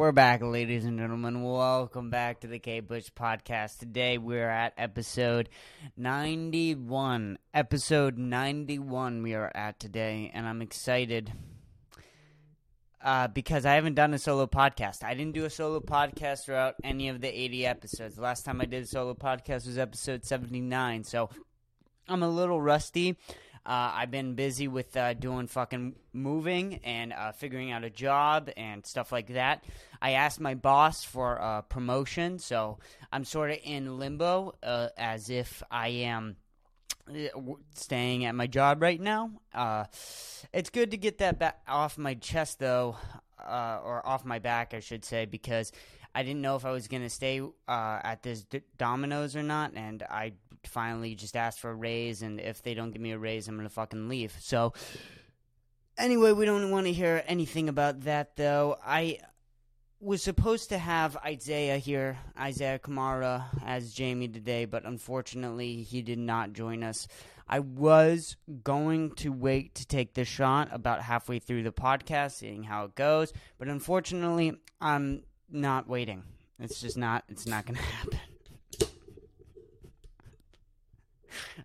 we're back, ladies and gentlemen. Welcome back to the K Push podcast. Today we're at episode 91. Episode 91 we are at today, and I'm excited uh, because I haven't done a solo podcast. I didn't do a solo podcast throughout any of the 80 episodes. The last time I did a solo podcast was episode 79, so I'm a little rusty. Uh, I've been busy with uh, doing fucking moving and uh, figuring out a job and stuff like that. I asked my boss for a promotion, so I'm sort of in limbo uh, as if I am uh, staying at my job right now. Uh, it's good to get that back off my chest, though, or off my back, I should say, because I didn't know if I was going to stay uh, at this D- Domino's or not, and I finally just asked for a raise, and if they don't give me a raise, I'm gonna fucking leave. So, anyway, we don't want to hear anything about that, though. I was supposed to have Isaiah here, Isaiah Kamara, as Jamie today, but unfortunately, he did not join us. I was going to wait to take the shot about halfway through the podcast, seeing how it goes, but unfortunately, I'm not waiting. It's just not. It's not going to happen.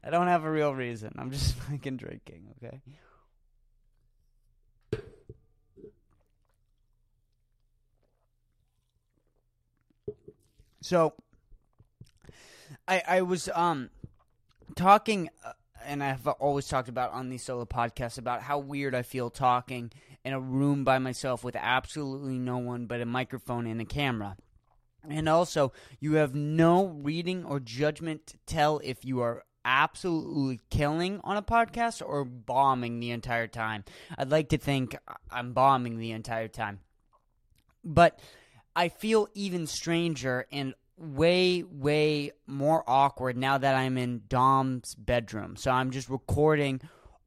I don't have a real reason. I'm just fucking drinking, okay? So I I was um talking uh, and I've always talked about on these solo podcasts about how weird I feel talking in a room by myself with absolutely no one but a microphone and a camera. And also, you have no reading or judgment to tell if you are absolutely killing on a podcast or bombing the entire time. I'd like to think I'm bombing the entire time. But I feel even stranger and way, way more awkward now that I'm in Dom's bedroom. So I'm just recording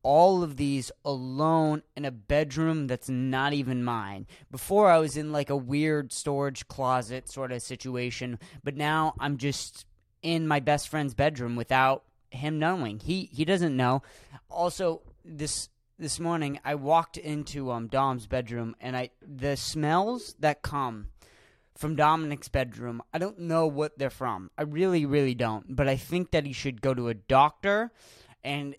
all of these alone in a bedroom that's not even mine. Before I was in like a weird storage closet sort of situation, but now I'm just in my best friend's bedroom without him knowing. He he doesn't know. Also, this this morning I walked into um Dom's bedroom and I the smells that come from Dominic's bedroom, I don't know what they're from. I really really don't, but I think that he should go to a doctor and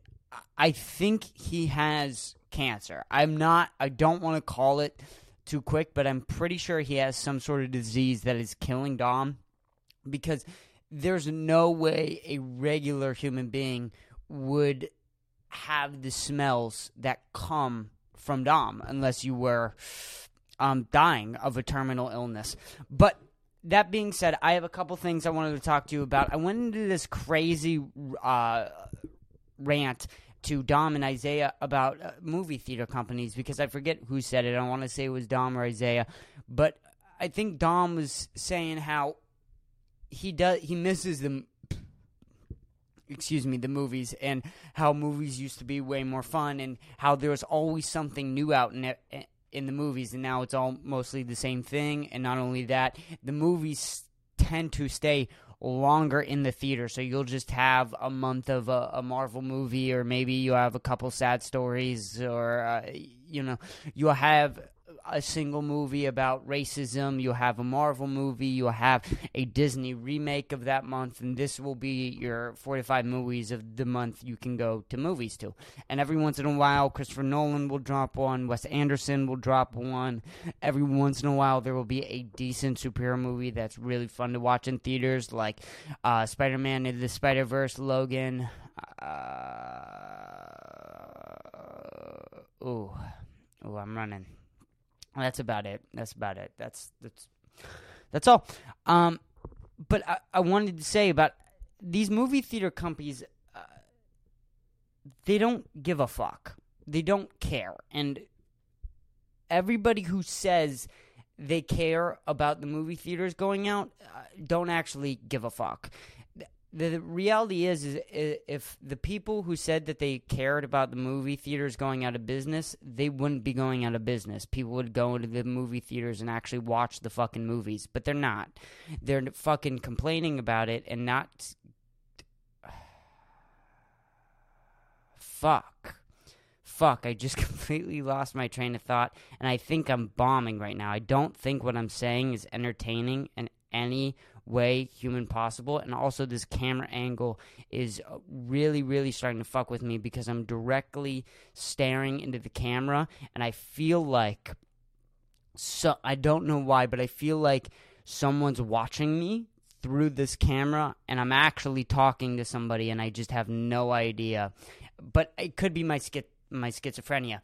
I think he has cancer. I'm not I don't want to call it too quick, but I'm pretty sure he has some sort of disease that is killing Dom because there's no way a regular human being would have the smells that come from Dom unless you were um, dying of a terminal illness. But that being said, I have a couple things I wanted to talk to you about. I went into this crazy uh, rant to Dom and Isaiah about uh, movie theater companies because I forget who said it. I want to say it was Dom or Isaiah, but I think Dom was saying how he does he misses the excuse me the movies and how movies used to be way more fun and how there was always something new out in it, in the movies and now it's all mostly the same thing and not only that the movies tend to stay longer in the theater. So you'll just have a month of a, a marvel movie or maybe you have a couple sad stories or uh, you know you'll have a single movie about racism. You'll have a Marvel movie. You'll have a Disney remake of that month, and this will be your 45 movies of the month you can go to movies to. And every once in a while, Christopher Nolan will drop one. Wes Anderson will drop one. Every once in a while, there will be a decent superhero movie that's really fun to watch in theaters, like uh, Spider-Man in the Spider-Verse, Logan. Uh, ooh, ooh, I'm running. That's about it. That's about it. That's that's that's all. Um, but I, I wanted to say about these movie theater companies. Uh, they don't give a fuck. They don't care, and everybody who says they care about the movie theaters going out uh, don't actually give a fuck the reality is, is if the people who said that they cared about the movie theaters going out of business, they wouldn't be going out of business. People would go into the movie theaters and actually watch the fucking movies, but they're not. They're fucking complaining about it and not. Fuck. fuck, I just completely lost my train of thought, and I think I'm bombing right now. I don't think what I'm saying is entertaining in any way human possible. And also, this camera angle is really, really starting to fuck with me because I'm directly staring into the camera, and I feel like so I don't know why, but I feel like someone's watching me through this camera and I'm actually talking to somebody and I just have no idea. But it could be my schi- my schizophrenia.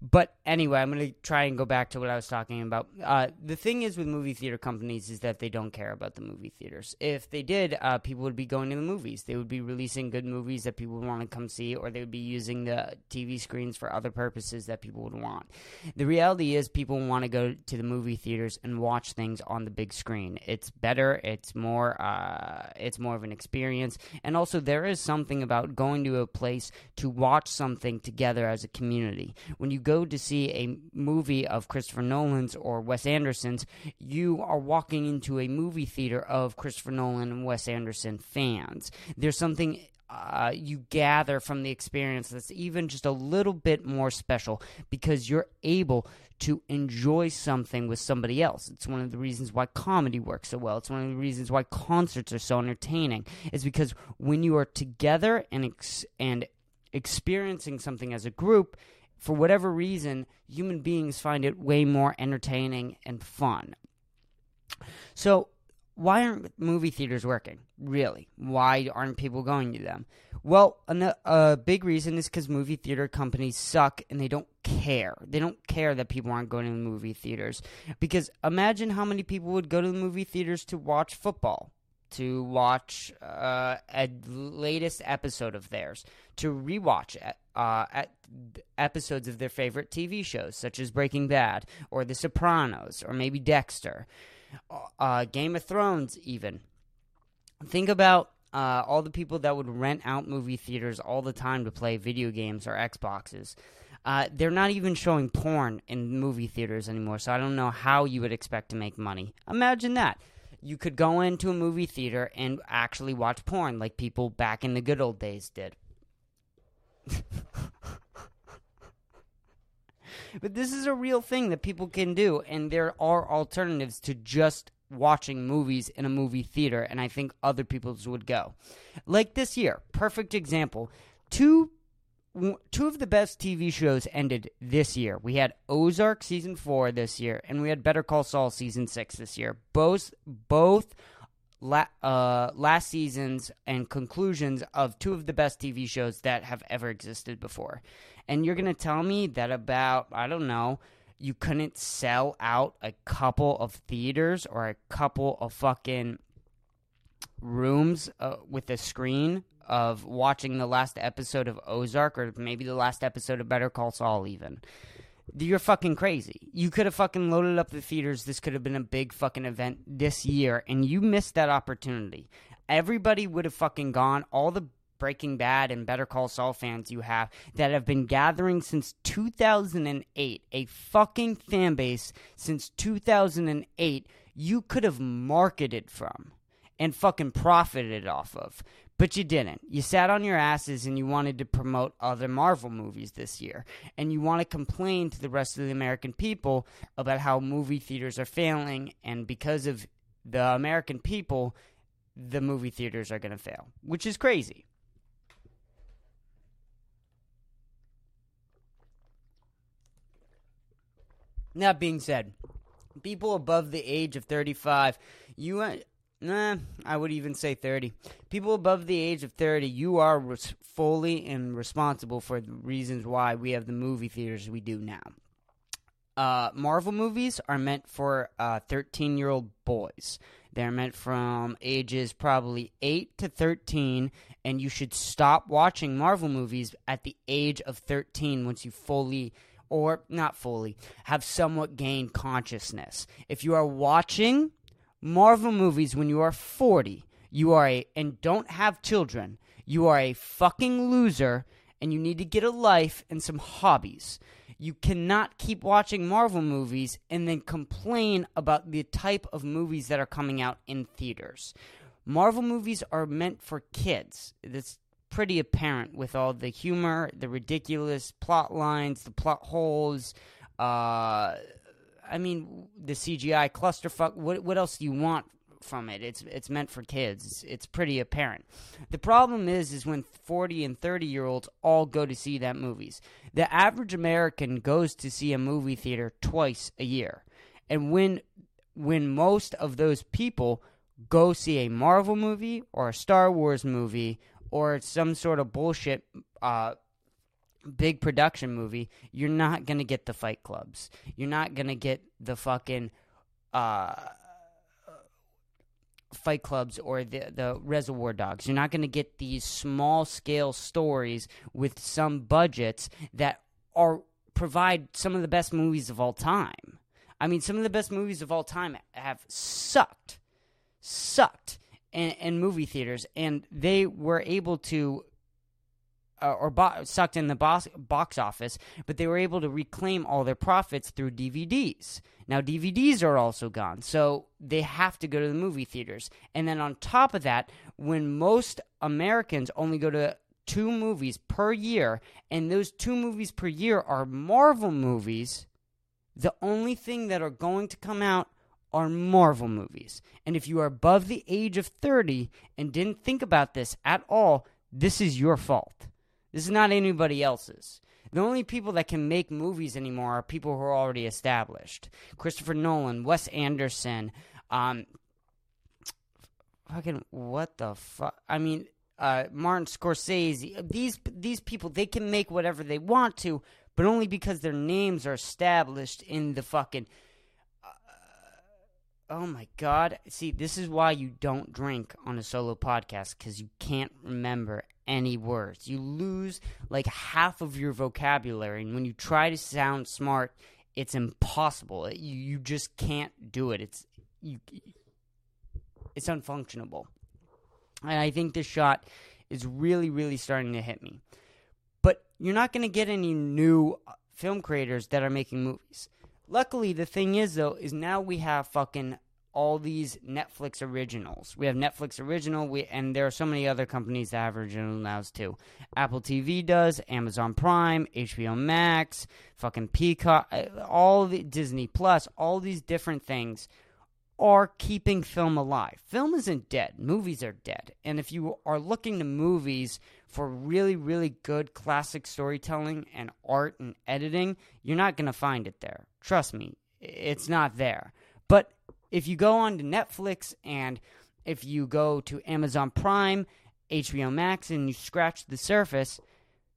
But anyway, I'm going to try and go back to what I was talking about. Uh, the thing is with movie theater companies is that they don't care about the movie theaters. If they did, uh, people would be going to the movies. They would be releasing good movies that people would want to come see, or they would be using the TV screens for other purposes that people would want. The reality is, people want to go to the movie theaters and watch things on the big screen. It's better. It's more. Uh, it's more of an experience, and also there is something about going to a place to watch something together as a community. When you go to see a movie of Christopher Nolan's or Wes Anderson's, you are walking into a movie theater of Christopher Nolan and Wes Anderson fans. There's something uh, you gather from the experience that's even just a little bit more special because you're able to enjoy something with somebody else. It's one of the reasons why comedy works so well. It's one of the reasons why concerts are so entertaining. Is because when you are together and ex- and experiencing something as a group, for whatever reason, human beings find it way more entertaining and fun. So, why aren't movie theaters working? Really? Why aren't people going to them? Well, a, big reason is because movie theater companies suck and they don't care. They don't care that people aren't going to the movie theaters. Because imagine how many people would go to the movie theaters to watch football to watch uh, a latest episode of theirs, to rewatch uh, episodes of their favorite TV shows, such as Breaking Bad or The Sopranos or maybe Dexter, uh, Game of Thrones, even. Think about uh, all the people that would rent out movie theaters all the time to play video games or Xboxes. Uh, they're not even showing porn in movie theaters anymore, so I don't know how you would expect to make money. Imagine that you could go into a movie theater and actually watch porn like people back in the good old days did. but this is a real thing that people can do, and there are alternatives to just watching movies in a movie theater, and I think other people's would go. Like this year, perfect example. Two two of the best TV shows ended this year. We had Ozark season 4 this year and we had Better Call Saul season 6 this year. Both both la- uh, last seasons and conclusions of two of the best TV shows that have ever existed before. And you're going to tell me that about I don't know, you couldn't sell out a couple of theaters or a couple of fucking rooms uh, with a screen of watching the last episode of Ozark or maybe the last episode of Better Call Saul even. You're fucking crazy. You could have fucking loaded up the theaters. This could have been a big fucking event this year, and you missed that opportunity. Everybody would have fucking gone. All the Breaking Bad and Better Call Saul fans you have that have been gathering since 2008, a fucking fan base since 2008, you could have marketed from and fucking profited off of. But you didn't. You sat on your asses and you wanted to promote other Marvel movies this year. And you want to complain to the rest of the American people about how movie theaters are failing. And because of the American people, the movie theaters are going to fail, which is crazy. That being said, people above the age of 35, you uh, Nah, I would even say 30. People above the age of 30, you are res- fully and responsible for the reasons why we have the movie theaters we do now. Uh, Marvel movies are meant for 13 uh, year old boys. They're meant from ages probably 8 to 13, and you should stop watching Marvel movies at the age of 13 once you fully or not fully, have somewhat gained consciousness. If you are watching Marvel movies when you are 40, you are a, and don't have children, you are a fucking loser and you need to get a life and some hobbies. You cannot keep watching Marvel movies and then complain about the type of movies that are coming out in theaters. Marvel movies are meant for kids. That's pretty apparent with all the humor, the ridiculous plot lines, the plot holes. Uh, I mean, the CGI clusterfuck. What what else do you want from it? It's it's meant for kids. It's, it's pretty apparent. The problem is, is when forty and thirty year olds all go to see that movies. The average American goes to see a movie theater twice a year, and when when most of those people go see a Marvel movie or a Star Wars movie or some sort of bullshit uh, big production movie, you're not gonna get the Fight Clubs. You're not gonna get the fucking uh, Fight Clubs or the the Reservoir Dogs. You're not gonna get these small scale stories with some budgets that are provide some of the best movies of all time. I mean, some of the best movies of all time have sucked, sucked in, in movie theaters, and they were able to uh, or bo- sucked in the box, box office, but they were able to reclaim all their profits through DVDs. Now, DVDs are also gone, so they have to go to the movie theaters. And then on top of that, when most Americans only go to two movies per year, and those two movies per year are Marvel movies, the only thing that are going to come out are Marvel movies. And if you are above the age of 30 and didn't think about this at all, this is your fault. This is not anybody else's. The only people that can make movies anymore are people who are already established. Christopher Nolan, Wes Anderson, um, fucking what the fuck? I mean, uh, Martin Scorsese. These these people they can make whatever they want to, but only because their names are established in the fucking. Uh, oh my god! See, this is why you don't drink on a solo podcast because you can't remember any words. You lose like half of your vocabulary, and when you try to sound smart, it's impossible. You you just can't do it. It's you. It's unfunctionable, and I think this shot is really really starting to hit me. But you're not going to get any new uh, film creators that are making movies. Luckily, the thing is though, is now we have fucking all these Netflix originals. We have Netflix original, we and there are so many other companies that have original nows too. Apple TV does, Amazon Prime, HBO Max, fucking Peacock, uh, all the Disney Plus, all these different things are keeping film alive. Film isn't dead, movies are dead. And if you are looking to movies for really, really good classic storytelling and art and editing, you're not going to find it there. Trust me, it's not there. But if you go on to Netflix and if you go to Amazon Prime, HBO Max, and you scratch the surface,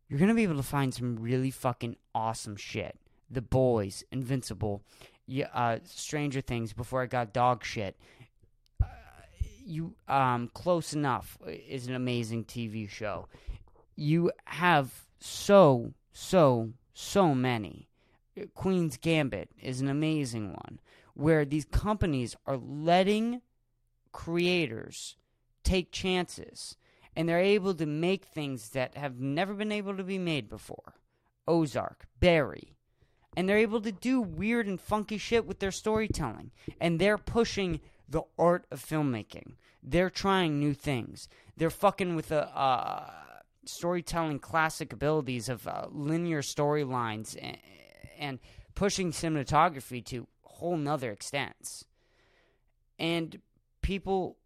you're going to be able to find some really fucking awesome shit. The Boys, Invincible, uh, Stranger Things, Before I Got Dog Shit. Uh, you, um, Close Enough is an amazing TV show. You have so, so, so many. Queen's Gambit is an amazing one where these companies are letting creators take chances and they're able to make things that have never been able to be made before. Ozark, Barry. And they're able to do weird and funky shit with their storytelling. And they're pushing the art of filmmaking. They're trying new things. They're fucking with the uh, storytelling classic abilities of uh, linear storylines and, and pushing cinematography to whole nother extent. And people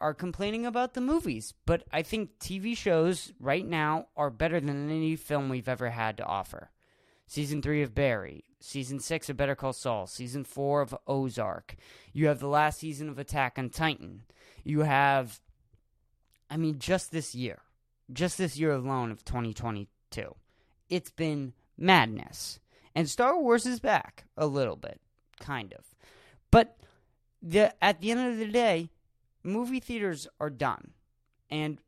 are complaining about the movies, but I think TV shows right now are better than any film we've ever had to offer. Season 3 of Barry, Season 6 of Better Call Saul, Season 4 of Ozark. You have the last season of Attack on Titan. You have, I mean, just this year, just this year alone of 2022, it's been madness. And Star Wars is back a little bit kind of. But the at the end of the day, movie theaters are done, and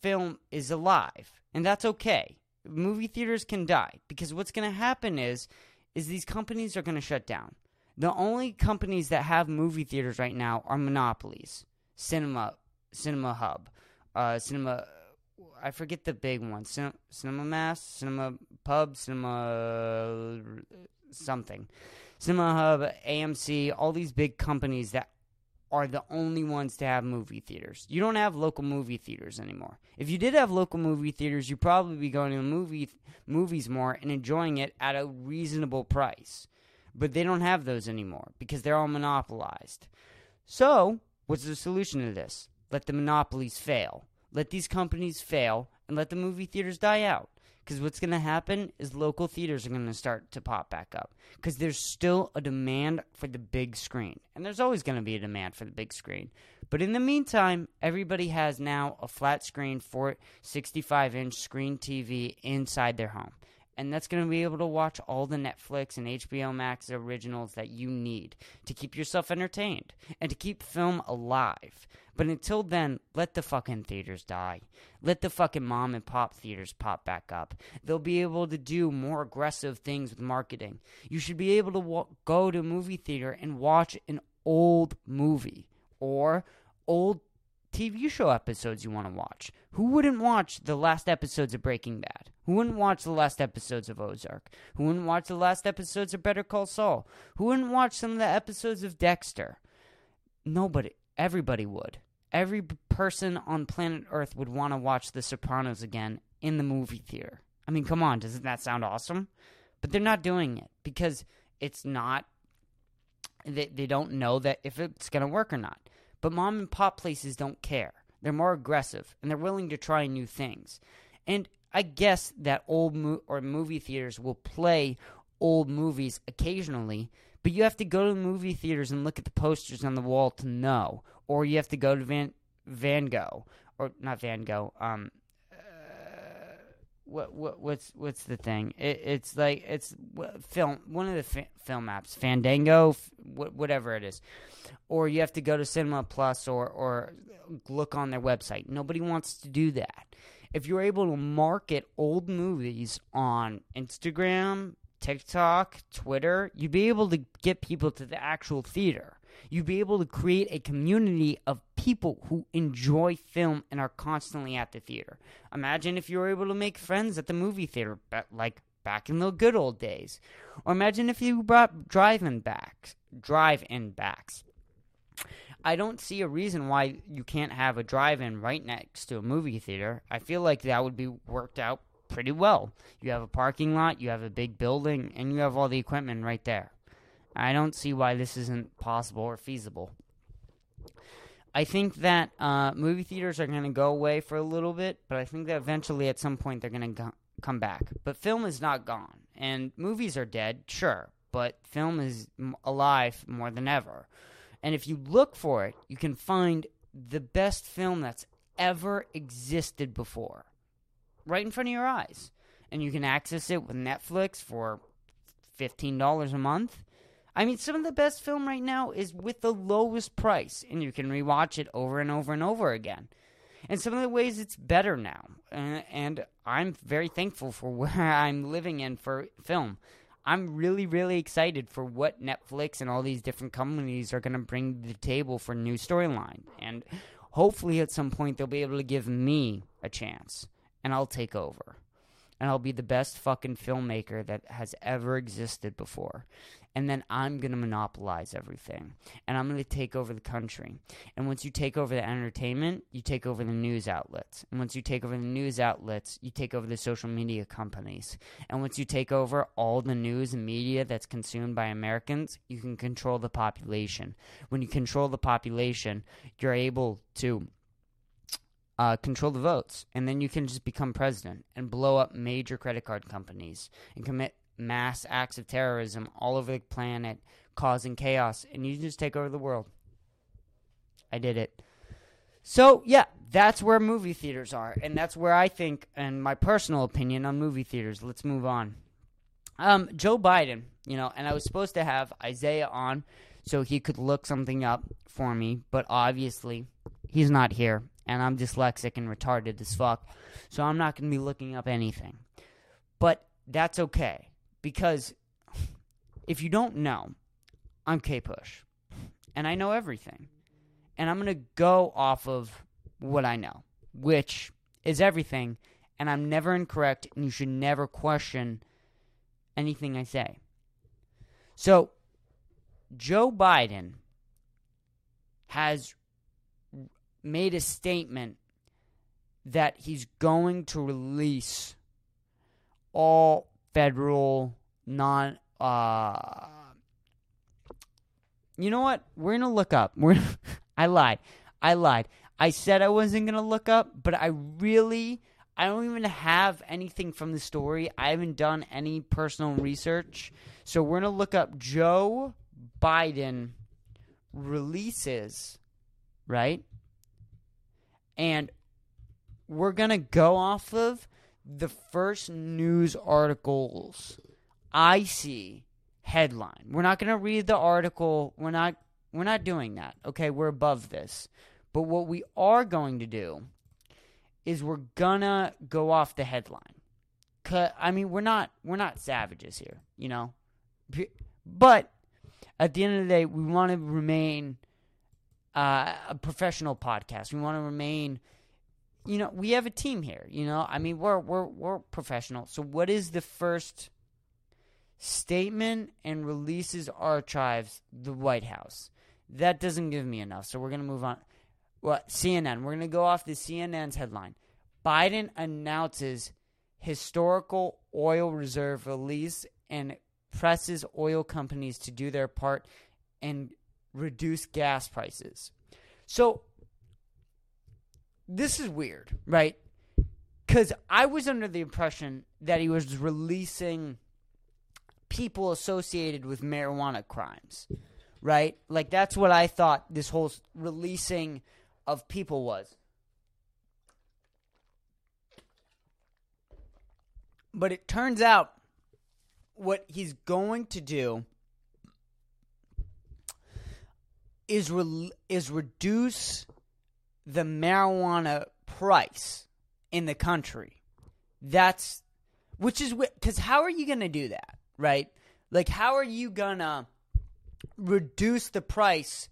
film is alive, and that's okay. Movie theaters can die because what's going to happen is is these companies are going to shut down. The only companies that have movie theaters right now are monopolies. Cinema, Cinema Hub, uh, Cinema. I forget the big one. Cin- cinema Mass, Cinema Pub, Cinema something. Cinema Hub, AMC, all these big companies that are the only ones to have movie theaters. You don't have local movie theaters anymore. If you did have local movie theaters, you'd probably be going to movie movies more and enjoying it at a reasonable price. But they don't have those anymore because they're all monopolized. So, what's the solution to this? Let the monopolies fail. Let these companies fail and let the movie theaters die out. Because what's going to happen is local theaters are going to start to pop back up. Because there's still a demand for the big screen. And there's always going to be a demand for the big screen. But in the meantime, everybody has now a flat screen, 65-inch screen TV inside their home. And that's going to be able to watch all the Netflix and HBO Max originals that you need to keep yourself entertained and to keep film alive. But until then, let the fucking theaters die. Let the fucking mom and pop theaters pop back up. They'll be able to do more aggressive things with marketing. You should be able to go to a movie theater and watch an old movie or old TV show episodes you want to watch. Who wouldn't watch the last episodes of Breaking Bad? Who wouldn't watch the last episodes of Ozark? Who wouldn't watch the last episodes of Better Call Saul? Who wouldn't watch some of the episodes of Dexter? Nobody. Everybody would. Every person on planet Earth would want to watch The Sopranos again in the movie theater. I mean, come on, doesn't that sound awesome? But they're not doing it because it's not. They, they don't know that if it's going to work or not. But mom and pop places don't care. They're more aggressive and they're willing to try new things. And I guess that old mo- or movie theaters will play old movies occasionally, but you have to go to the movie theaters and look at the posters on the wall to know, or you have to go to Van Van Gogh or not Van Gogh. Um, uh, what what what's what's the thing? It, it's like it's film one of the fi- film apps, Fandango, f- whatever it is, or you have to go to Cinema Plus or or look on their website. Nobody wants to do that. If you're able to market old movies on Instagram, TikTok, Twitter, you'd be able to get people to the actual theater. You'd be able to create a community of people who enjoy film and are constantly at the theater. Imagine if you were able to make friends at the movie theater, like back in the good old days. Or imagine if you brought drive-in backs, drive-in backs. I don't see a reason why you can't have a drive-in right next to a movie theater. I feel like that would be worked out pretty well. You have a parking lot, you have a big building, and you have all the equipment right there. I don't see why this isn't possible or feasible. I think that uh, movie theaters are going to go away for a little bit, but I think that eventually at some point they're going to go- come back. But film is not gone, and movies are dead, sure, but film is alive more than ever. And if you look for it, you can find the best film that's ever existed before right in front of your eyes. And you can access it with Netflix for $15 a month. I mean, some of the best film right now is with the lowest price, and you can rewatch it over and over and over again. And some of the ways it's better now. And I'm very thankful for where I'm living in for film. I'm really, really excited for what Netflix and all these different companies are going to bring to the table for new storyline. And hopefully, at some point, they'll be able to give me a chance and I'll take over. And I'll be the best fucking filmmaker that has ever existed before. And then I'm going to monopolize everything. And I'm going to take over the country. And once you take over the entertainment, you take over the news outlets. And once you take over the news outlets, you take over the social media companies. And once you take over all the news and media that's consumed by Americans, you can control the population. When you control the population, you're able to uh, control the votes, and then you can just become president and blow up major credit card companies and commit mass acts of terrorism all over the planet, causing chaos, and you just take over the world. I did it. So, yeah, that's where movie theaters are, and that's where I think, and my personal opinion on movie theaters. Let's move on. Um, Joe Biden, you know, and I was supposed to have Isaiah on so he could look something up for me, but obviously he's not here and I'm dyslexic and retarded as fuck, so I'm not going to be looking up anything. But that's okay because if you don't know, I'm K Push, and I know everything, and I'm going to go off of what I know, which is everything, and I'm never incorrect, and you should never question anything I say. So, Joe Biden has made a statement that he's going to release all federal non uh you know what? We're gonna look up. We're i lied. I lied. I said i wasn't gonna look up but i really i don't even have anything from the story. I haven't done any personal research. So we're gonna look up joe biden releases right? And we're going to go off of the first news articles I see headline. We're not going to read the article. We're not we're not doing that. Okay, we're above this. But what we are going to do is we're gonna go off the headline. I mean, we're not we're not savages here, you know. But at the end of the day, we want to remain uh, a professional podcast. We want to remain you know, we have a team here. You know, I mean, we're we're we're professional. So, what is the first statement and releases archives the White House? That doesn't give me enough. So we're gonna move on. What CNN? We're gonna go off the CNN's headline. Biden announces historical oil reserve release and presses oil companies to do their part and reduce gas prices. So this is weird, right? Because I was under the impression that he was releasing people associated with marijuana crimes, right? Like that's what I thought this whole releasing of people was. But it turns out what he's going to do is re- is reduce the marijuana price in the country. That's which is because how are you going to do that, right? Like, how are you going to reduce the price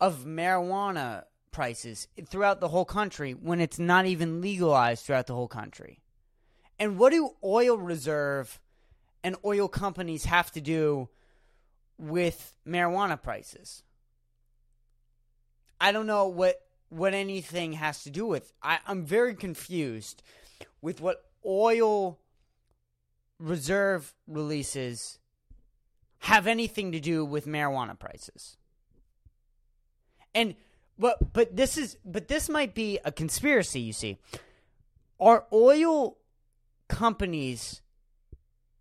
of marijuana prices throughout the whole country when it's not even legalized throughout the whole country? And what do oil reserve and oil companies have to do with marijuana prices? I don't know what what anything has to do with. I, I'm very confused with what oil reserve releases have anything to do with marijuana prices. And but but this is but this might be a conspiracy, you see. Are oil companies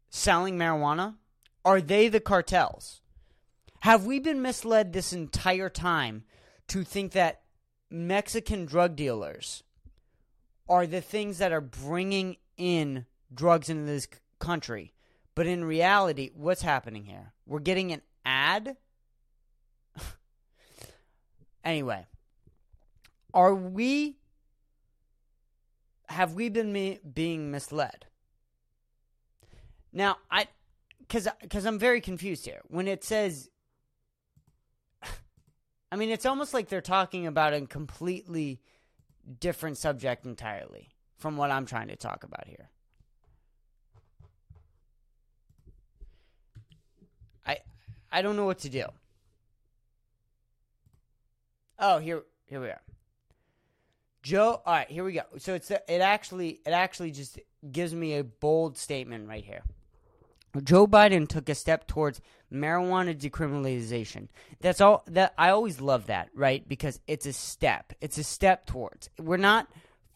selling marijuana? Are they the cartels? Have we been misled this entire time to think that Mexican drug dealers are the things that are bringing in drugs into this country. But in reality, what's happening here? We're getting an ad? anyway, are we have we been me- being misled? Now, I cuz cuz I'm very confused here. When it says I mean, it's almost like they're talking about a completely different subject entirely from what I'm trying to talk about here. I I don't know what to do. Oh, here here we are. Joe, all right, here we go. So it's it actually it actually just gives me a bold statement right here. Joe Biden took a step towards marijuana decriminalization. That's all that I always love that, right? Because it's a step. It's a step towards. We're not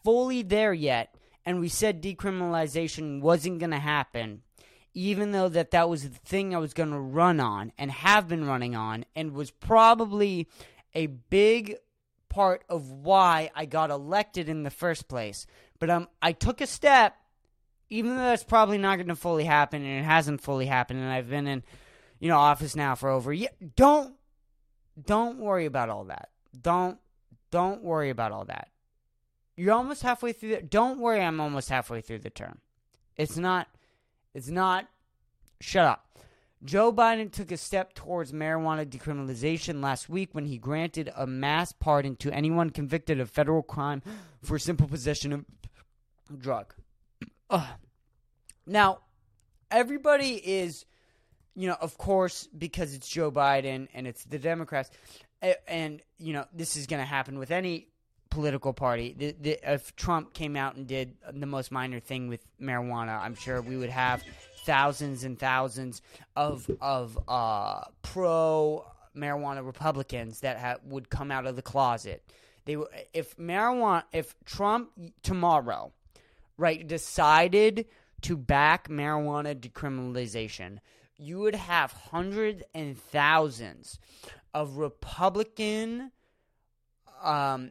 fully there yet, and we said decriminalization wasn't going to happen, even though that that was the thing I was going to run on and have been running on and was probably a big part of why I got elected in the first place. But um I took a step even though that's probably not going to fully happen and it hasn't fully happened and I've been in you know office now for over a year don't don't worry about all that. Don't don't worry about all that. You're almost halfway through the, don't worry I'm almost halfway through the term. It's not it's not shut up. Joe Biden took a step towards marijuana decriminalization last week when he granted a mass pardon to anyone convicted of federal crime for simple possession of drug. Uh, now, everybody is, you know, of course, because it's Joe Biden and it's the Democrats, and you know this is going to happen with any political party. The, the, if Trump came out and did the most minor thing with marijuana, I'm sure we would have thousands and thousands of of uh, pro marijuana Republicans that ha- would come out of the closet. They if marijuana if Trump tomorrow, right, decided to back marijuana decriminalization, you would have hundreds and thousands of Republican um,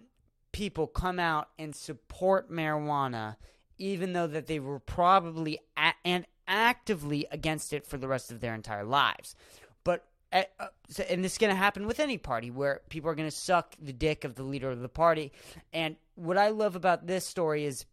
people come out and support marijuana, even though that they were probably a- and actively against it for the rest of their entire lives. But uh, uh and this is going to happen with any party where people are going to suck the dick of the leader of the party. And what I love about this story is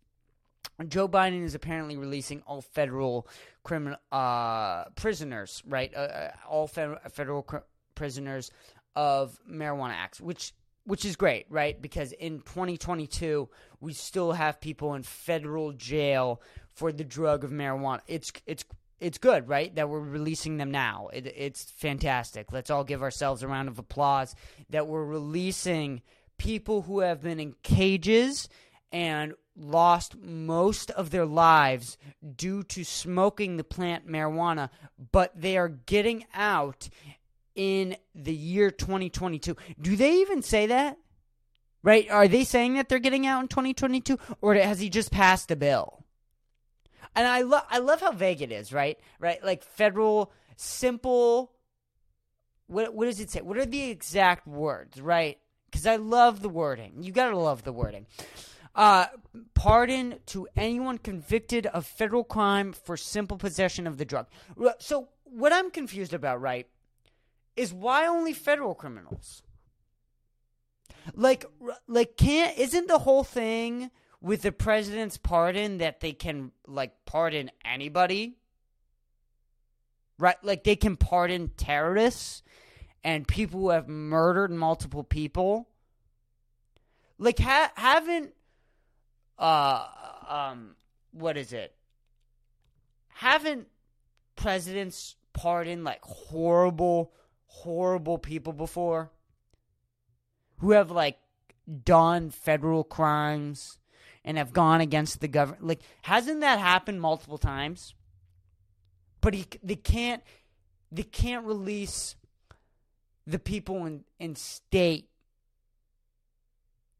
Joe Biden is apparently releasing all federal criminal uh, prisoners, right? Uh, uh all federal, federal cr- prisoners of marijuana acts, which which is great, right? Because in 2022, we still have people in federal jail for the drug of marijuana. It's it's it's good, right? That we're releasing them now. It, it's fantastic. Let's all give ourselves a round of applause that we're releasing people who have been in cages and lost most of their lives due to smoking the plant marijuana, but they are getting out in the year 2022. Do they even say that? Right? Are they saying that they're getting out in 2022 or has he just passed a bill? And I love I love how vague it is, right? Right? Like federal simple what what does it say? What are the exact words, right? Cuz I love the wording. You got to love the wording. Uh, pardon to anyone convicted of federal crime for simple possession of the drug. So, what I'm confused about, right, is why only federal criminals? Like, like, can't isn't the whole thing with the president's pardon that they can like pardon anybody? Right, like they can pardon terrorists and people who have murdered multiple people. Like, ha- haven't uh, um, what is it? Haven't presidents pardoned like horrible, horrible people before? Who have like done federal crimes and have gone against the government? Like, hasn't that happened multiple times? But he, they can't, they can't release the people in, in state.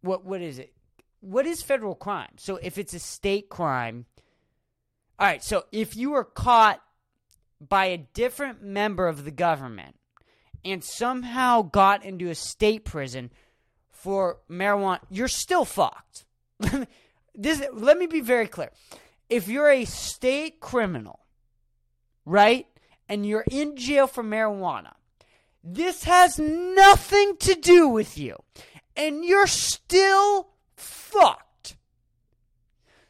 What what is it? What is federal crime? So if it's a state crime, all right, so if you were caught by a different member of the government and somehow got into a state prison for marijuana, you're still fucked. this let me be very clear. If you're a state criminal, right? And you're in jail for marijuana, this has nothing to do with you. And you're still fucked.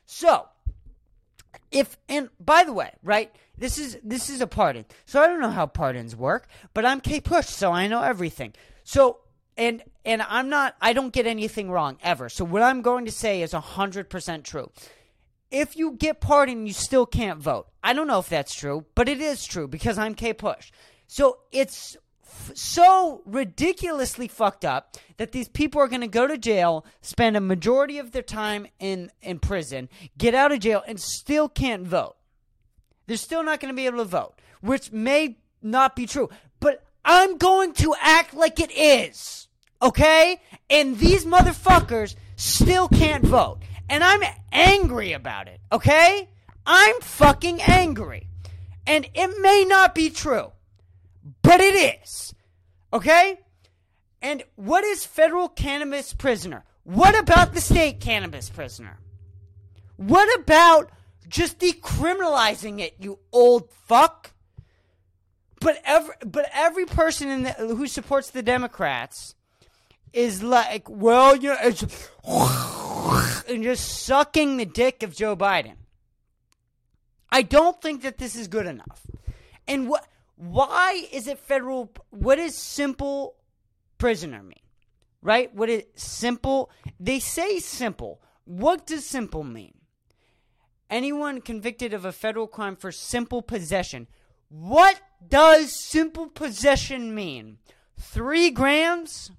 So, if and by the way, right? This is this is a pardon. So I don't know how pardons work, but I'm K Push, so I know everything. So and and I'm not I don't get anything wrong ever. So what I'm going to say is 100% true. If you get pardoned, you still can't vote. I don't know if that's true, but it is true because I'm K Push. So it's so ridiculously fucked up that these people are going to go to jail, spend a majority of their time in, in prison, get out of jail, and still can't vote. They're still not going to be able to vote, which may not be true. But I'm going to act like it is. Okay? And these motherfuckers still can't vote. And I'm angry about it. Okay? I'm fucking angry. And it may not be true but it is. Okay? And what is federal cannabis prisoner? What about the state cannabis prisoner? What about just decriminalizing it, you old fuck? But every but every person in the, who supports the Democrats is like, well, you know, it's and just sucking the dick of Joe Biden. I don't think that this is good enough. And what why is it federal? What does simple prisoner mean? Right? What is simple? They say simple. What does simple mean? Anyone convicted of a federal crime for simple possession. What does simple possession mean? Three grams?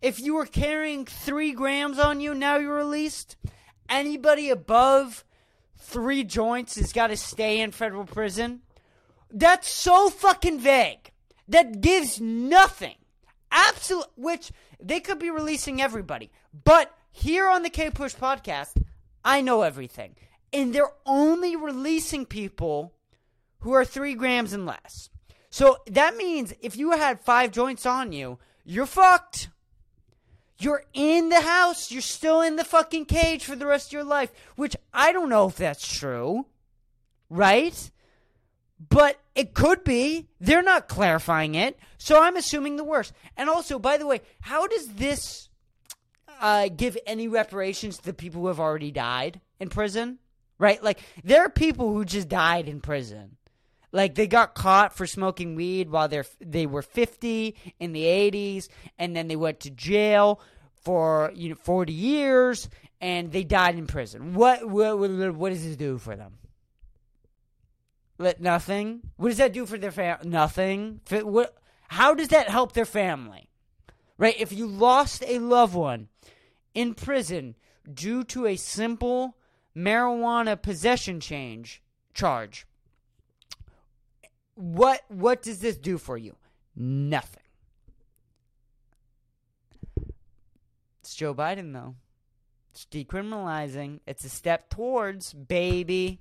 if you were carrying three grams on you, now you're released. Anybody above three joints has got to stay in federal prison. That's so fucking vague. That gives nothing. Absolute, which they could be releasing everybody. But here on the K Push podcast, I know everything. And they're only releasing people who are three grams and less. So that means if you had five joints on you, you're fucked. You're in the house. You're still in the fucking cage for the rest of your life, which I don't know if that's true. Right? But it could be. They're not clarifying it. So I'm assuming the worst. And also, by the way, how does this uh, give any reparations to the people who have already died in prison? Right? Like, there are people who just died in prison. Like they got caught for smoking weed while they they were 50 in the 80s and then they went to jail for you know 40 years and they died in prison. What what what does this do for them? Let nothing. What does that do for their family? Nothing. What how does that help their family? Right? If you lost a loved one in prison due to a simple marijuana possession change charge, what what does this do for you? Nothing. It's Joe Biden though. It's decriminalizing. It's a step towards baby.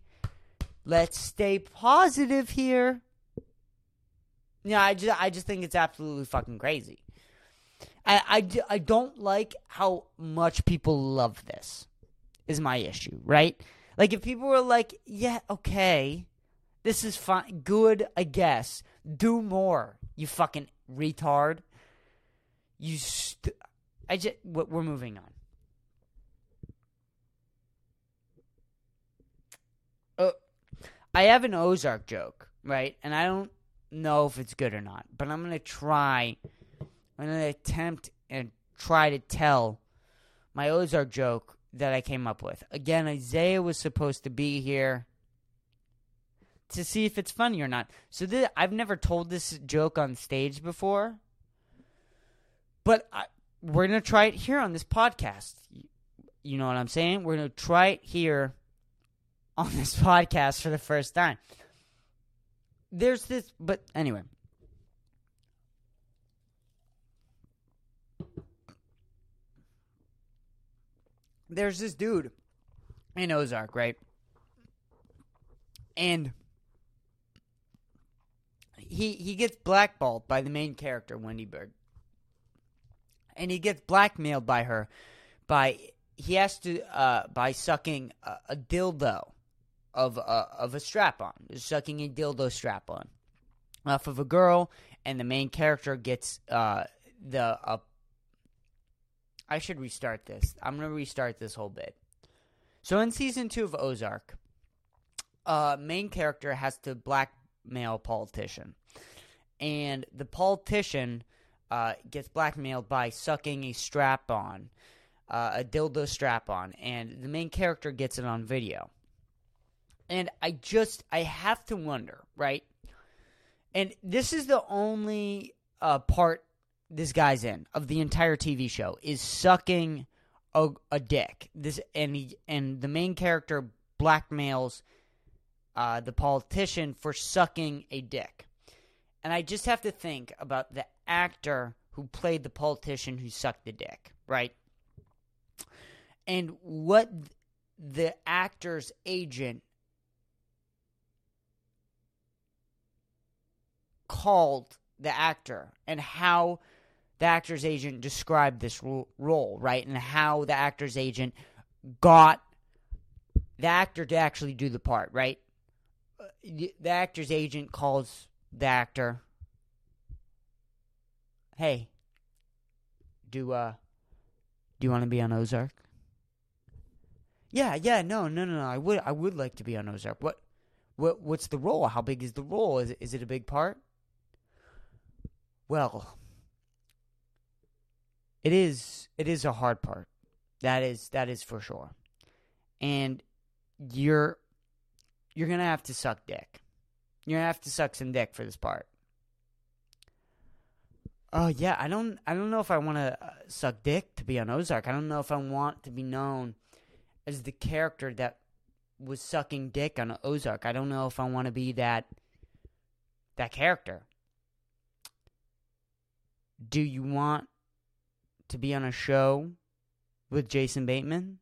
Let's stay positive here. Yeah, I just I just think it's absolutely fucking crazy. I, I, I don't like how much people love this. Is my issue, right? Like if people were like, "Yeah, okay, this is fine. Good, I guess. Do more, you fucking retard. You. St- I just. We're moving on. I have an Ozark joke, right? And I don't know if it's good or not, but I'm gonna try. I'm gonna attempt and try to tell my Ozark joke that I came up with. Again, Isaiah was supposed to be here to see if it's funny or not. So I've never told this joke on stage before, but I, we're gonna try it here on this podcast. You know what I'm saying? We're gonna try it here on this podcast for the first time. There's this, but anyway. There's this dude in Ozark, right? And he he gets blackballed by the main character Wendy Berg, and he gets blackmailed by her by he has to uh, by sucking a, a dildo of a, of a strap on, sucking a dildo strap on off of a girl, and the main character gets uh, the uh, I should restart this. I'm gonna restart this whole bit. So in season two of Ozark, uh, main character has to blackmail politician. And the politician uh, gets blackmailed by sucking a strap on, uh, a dildo strap on, and the main character gets it on video. And I just, I have to wonder, right? And this is the only uh, part this guy's in of the entire TV show is sucking a, a dick. This and he and the main character blackmails uh, the politician for sucking a dick. And I just have to think about the actor who played the politician who sucked the dick, right? And what the actor's agent called the actor and how the actor's agent described this role, right? And how the actor's agent got the actor to actually do the part, right? the actor's agent calls the actor, "Hey, do uh, do you want to be on Ozark?" Yeah, yeah, no, no, no, no. I would, I would like to be on Ozark. What, what, what's the role? How big is the role? Is it, is it a big part? Well, it is. It is a hard part. That is, that is for sure. And you're you're gonna have to suck dick. You're gonna have to suck some dick for this part. Oh yeah, I don't I don't know if I want to uh, suck dick to be on Ozark. I don't know if I want to be known as the character that was sucking dick on Ozark. I don't know if I want to be that that character. Do you want to be on a show with Jason Bateman?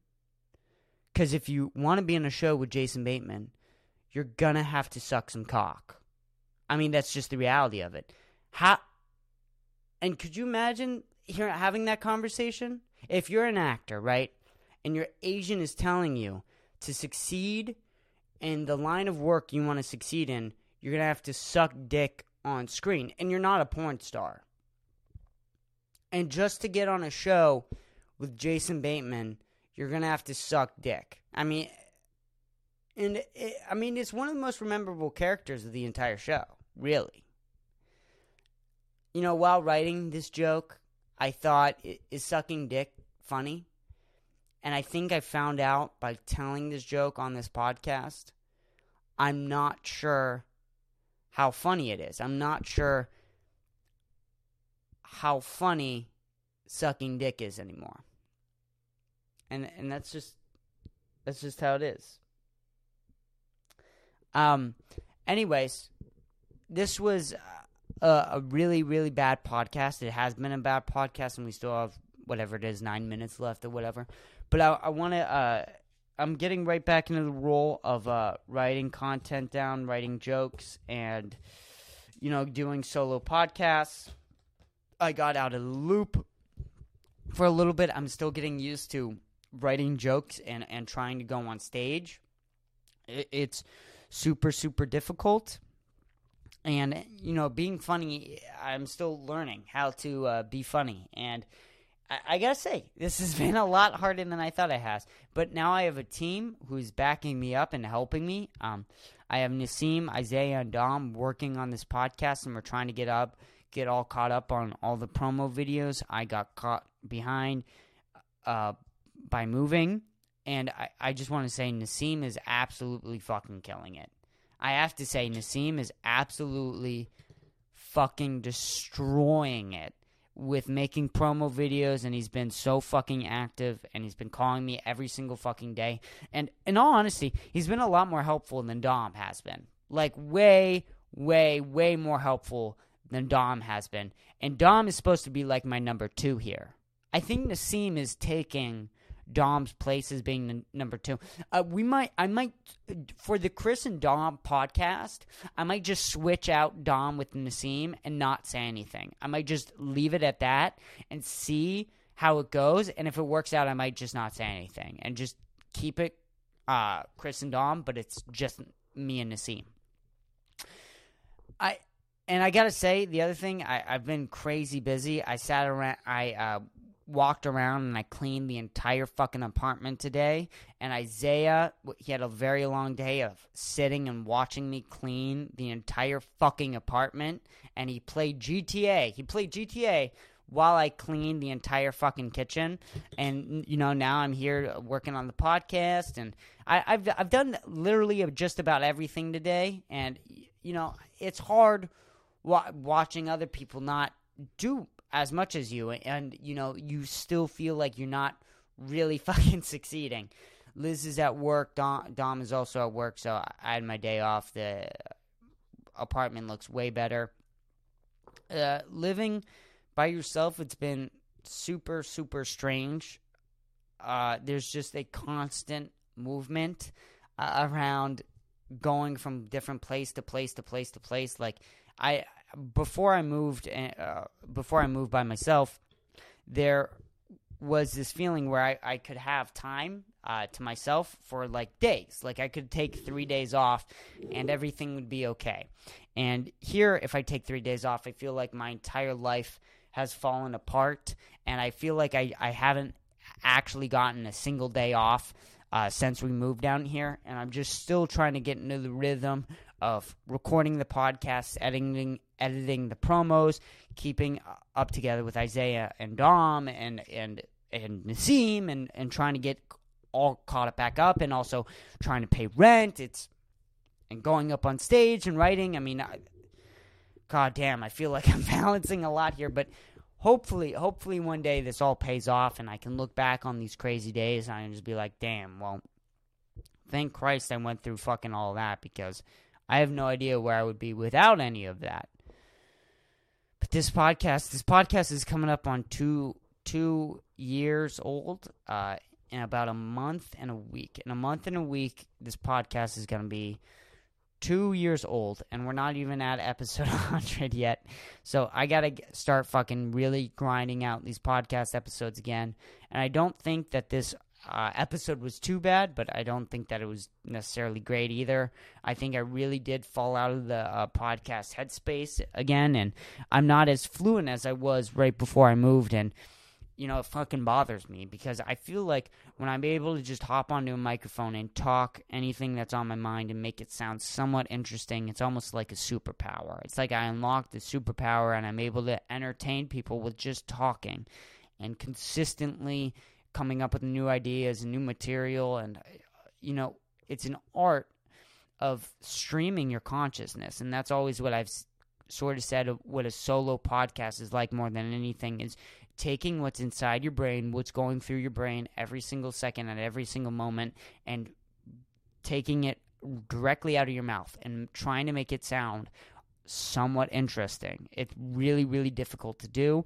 Cuz if you want to be on a show with Jason Bateman, you're going to have to suck some cock. I mean, that's just the reality of it. How and could you imagine here having that conversation? If you're an actor, right? And your agent is telling you to succeed in the line of work you want to succeed in, you're going to have to suck dick on screen. And you're not a porn star. And just to get on a show with Jason Bateman, you're going to have to suck dick. I mean, and it, I mean, it's one of the most memorable characters of the entire show, really you know, while writing this joke, I thought, is sucking dick funny? And I think I found out by telling this joke on this podcast, I'm not sure how funny it is. I'm not sure how funny sucking dick is anymore. And and that's just that's just how it is. Um anyways, this was a, a really really bad podcast. It has been a bad podcast, and we still have whatever it is nine minutes left or whatever. But I, I want to. Uh, I'm getting right back into the role of uh, writing content down, writing jokes, and you know doing solo podcasts. I got out of the loop for a little bit. I'm still getting used to writing jokes and and trying to go on stage. It, it's super super difficult and you know being funny i'm still learning how to uh, be funny and I, I, gotta say this has been a lot harder than i thought it has but now i have a team who's backing me up and helping me um, i have nasim isaiah and dom working on this podcast and we're trying to get up get all caught up on all the promo videos i got caught behind uh, by moving and I, I just want to say nasim is absolutely fucking killing it I have to say, Nasim is absolutely fucking destroying it with making promo videos and he's been so fucking active and he's been calling me every single fucking day. And in all honesty, he's been a lot more helpful than Dom has been. Like way, way, way more helpful than Dom has been. And Dom is supposed to be like my number two here. I think Nasim is taking Dom's place as being the number two. Uh, we might, I might, for the Chris and Dom podcast, I might just switch out Dom with Nasim and not say anything. I might just leave it at that and see how it goes. And if it works out, I might just not say anything and just keep it uh, Chris and Dom, but it's just me and Nasim. I and I gotta say the other thing I, have been crazy busy. I sat around. I uh, walked around and I cleaned the entire fucking apartment today. And Isaiah, he had a very long day of sitting and watching me clean the entire fucking apartment. And he played GTA. He played GTA while I cleaned the entire fucking kitchen. And you know, now I'm here working on the podcast, and I, have I've done literally just about everything today. And you know, it's hard wa- watching other people not do as much as you, and you know you still feel like you're not really fucking succeeding. Liz is at work. Dom, Dom is also at work, so I had my day off. The apartment looks way better. Uh, living by yourself, it's been super, super strange. Uh, there's just a constant movement uh, around going from different place to place to place to place. Like I, before I moved, eh, uh, before I moved by myself, there was this feeling where I, I could have time uh, to myself for like days. Like I could take three days off and everything would be okay. And here, if I take three days off, I feel like my entire life has fallen apart and I feel like I, I haven't actually gotten a single day off uh, since we moved down here. And I'm just still trying to get into the rhythm of recording the podcasts, editing editing the promos, keeping uh, up together with Isaiah and Dom and and and Nasim and and trying to get all caught up back up and also trying to pay rent. It's and going up on stage and writing. I mean, I, God damn, I feel like I'm balancing a lot here, but hopefully, hopefully one day this all pays off and I can look back on these crazy days and I can just be like, damn, well, thank Christ I went through fucking all that because I have no idea where I would be without any of that. But this podcast, this podcast is coming up on two two years old. Uh, in about a month and a week. In a month and a week, this podcast is going to be two years old, and we're not even at episode 100 yet. So I got to start fucking really grinding out these podcast episodes again. And I don't think that this uh, episode was too bad, but I don't think that it was necessarily great either. I think I really did fall out of the uh, podcast headspace again, and I'm not as fluent as I was right before I moved. And you know, it fucking bothers me because I feel like when I'm able to just hop onto a microphone and talk anything that's on my mind and make it sound somewhat interesting, it's almost like a superpower. It's like I unlocked the superpower and I'm able to entertain people with just talking and consistently coming up with new ideas and new material. And, you know, it's an art of streaming your consciousness. And that's always what I've sort of said what a solo podcast is like more than anything is taking what's inside your brain, what's going through your brain every single second at every single moment, and taking it directly out of your mouth and trying to make it sound somewhat interesting. It's really, really difficult to do,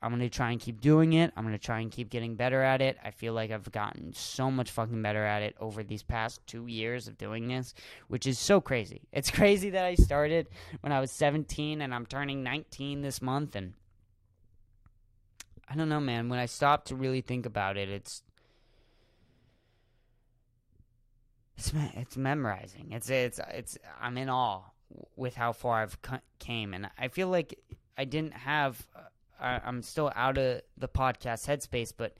I'm going to try and keep doing it. I'm going to try and keep getting better at it. I feel like I've gotten so much fucking better at it over these past two years of doing this, which is so crazy. It's crazy that I started when I was 17 and I'm turning 19 this month and I don't know, man. When I stop to really think about it, it's it's it's memorizing. It's it's it's I'm in awe with how far I've came, and I feel like I didn't have. Uh, Uh, I'm still out of the podcast headspace, but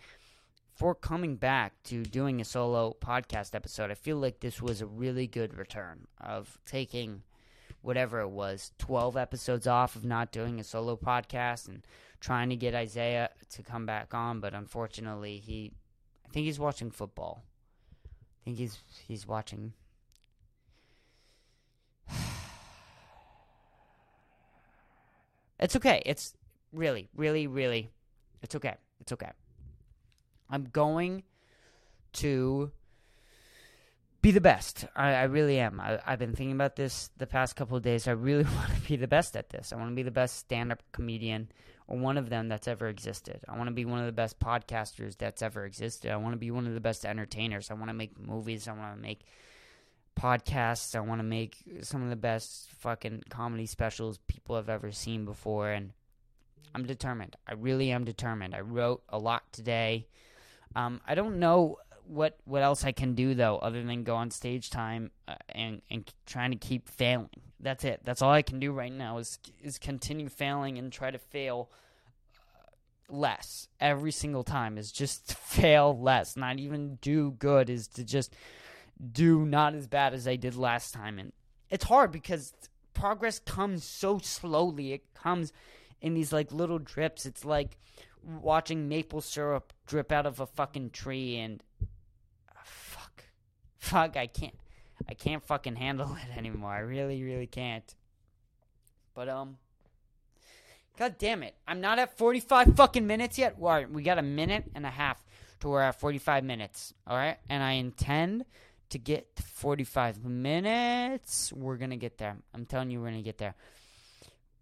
for coming back to doing a solo podcast episode, I feel like this was a really good return of taking whatever it was, 12 episodes off of not doing a solo podcast and trying to get Isaiah to come back on, but unfortunately, he I think he's watching football. I think he's he's watching. it's okay. It's really, really, really. It's okay. It's okay. I'm going to be the best. I, I really am. I, have been thinking about this the past couple of days. I really want to be the best at this. I want to be the best stand up comedian or one of them that's ever existed. I want to be one of the best podcasters that's ever existed. I want to be one of the best entertainers. I want to make movies. I want to make podcasts. I want to make some of the best fucking comedy specials people have ever seen before. And I'm determined. I really am determined. I wrote a lot today. Um, I don't know what what else I can do though, other than go on stage time uh, and and trying to keep failing. That's it. That's all I can do right now is is continue failing and try to fail uh, less every single time. Is just fail less, not even do good. Is to just do not as bad as I did last time, and it's hard because progress comes so slowly. It comes in these like little drips. It's like watching maple syrup drip out of a fucking tree and fuck, Fuck, I can't, I can't fucking handle it anymore. I really, really can't. But um, god damn it, I'm not at 45 fucking minutes yet. Well, we got a minute and a half to we're at 45 minutes. All right, and I intend to get to 45 minutes. We're gonna get there. I'm telling you, we're gonna get there.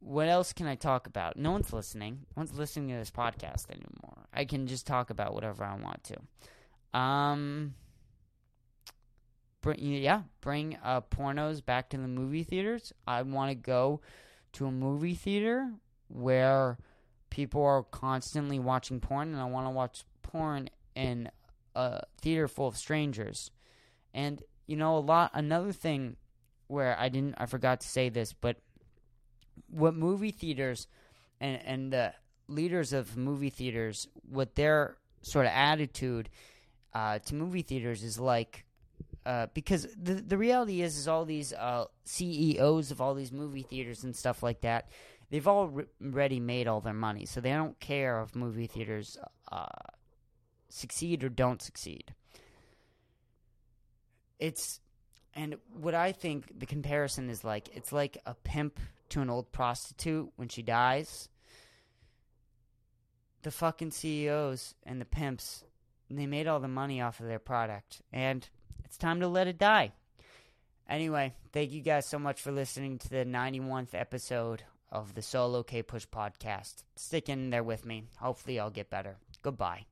What else can I talk about? No one's listening. No one's listening to this podcast anymore. I can just talk about whatever I want to. Um, bring yeah, bring uh, pornos back to the movie theaters. I want to go to a movie theater where people are constantly watching porn, and I want to watch porn in a theater full of strangers. And you know, a lot. Another thing where I didn't, I forgot to say this, but what movie theaters and and the leaders of movie theaters, what their sort of attitude uh, to movie theaters is like uh, because the the reality is is all these uh, CEOs of all these movie theaters and stuff like that, they've already made all their money, so they don't care if movie theaters uh, succeed or don't succeed. It's and what I think the comparison is like it's like a pimp to an old prostitute when she dies, the fucking CEOs and the pimps, they made all the money off of their product. And it's time to let it die. Anyway, thank you guys so much for listening to the 91th episode of the Solo K Push podcast. Stick in there with me. Hopefully, I'll get better. Goodbye.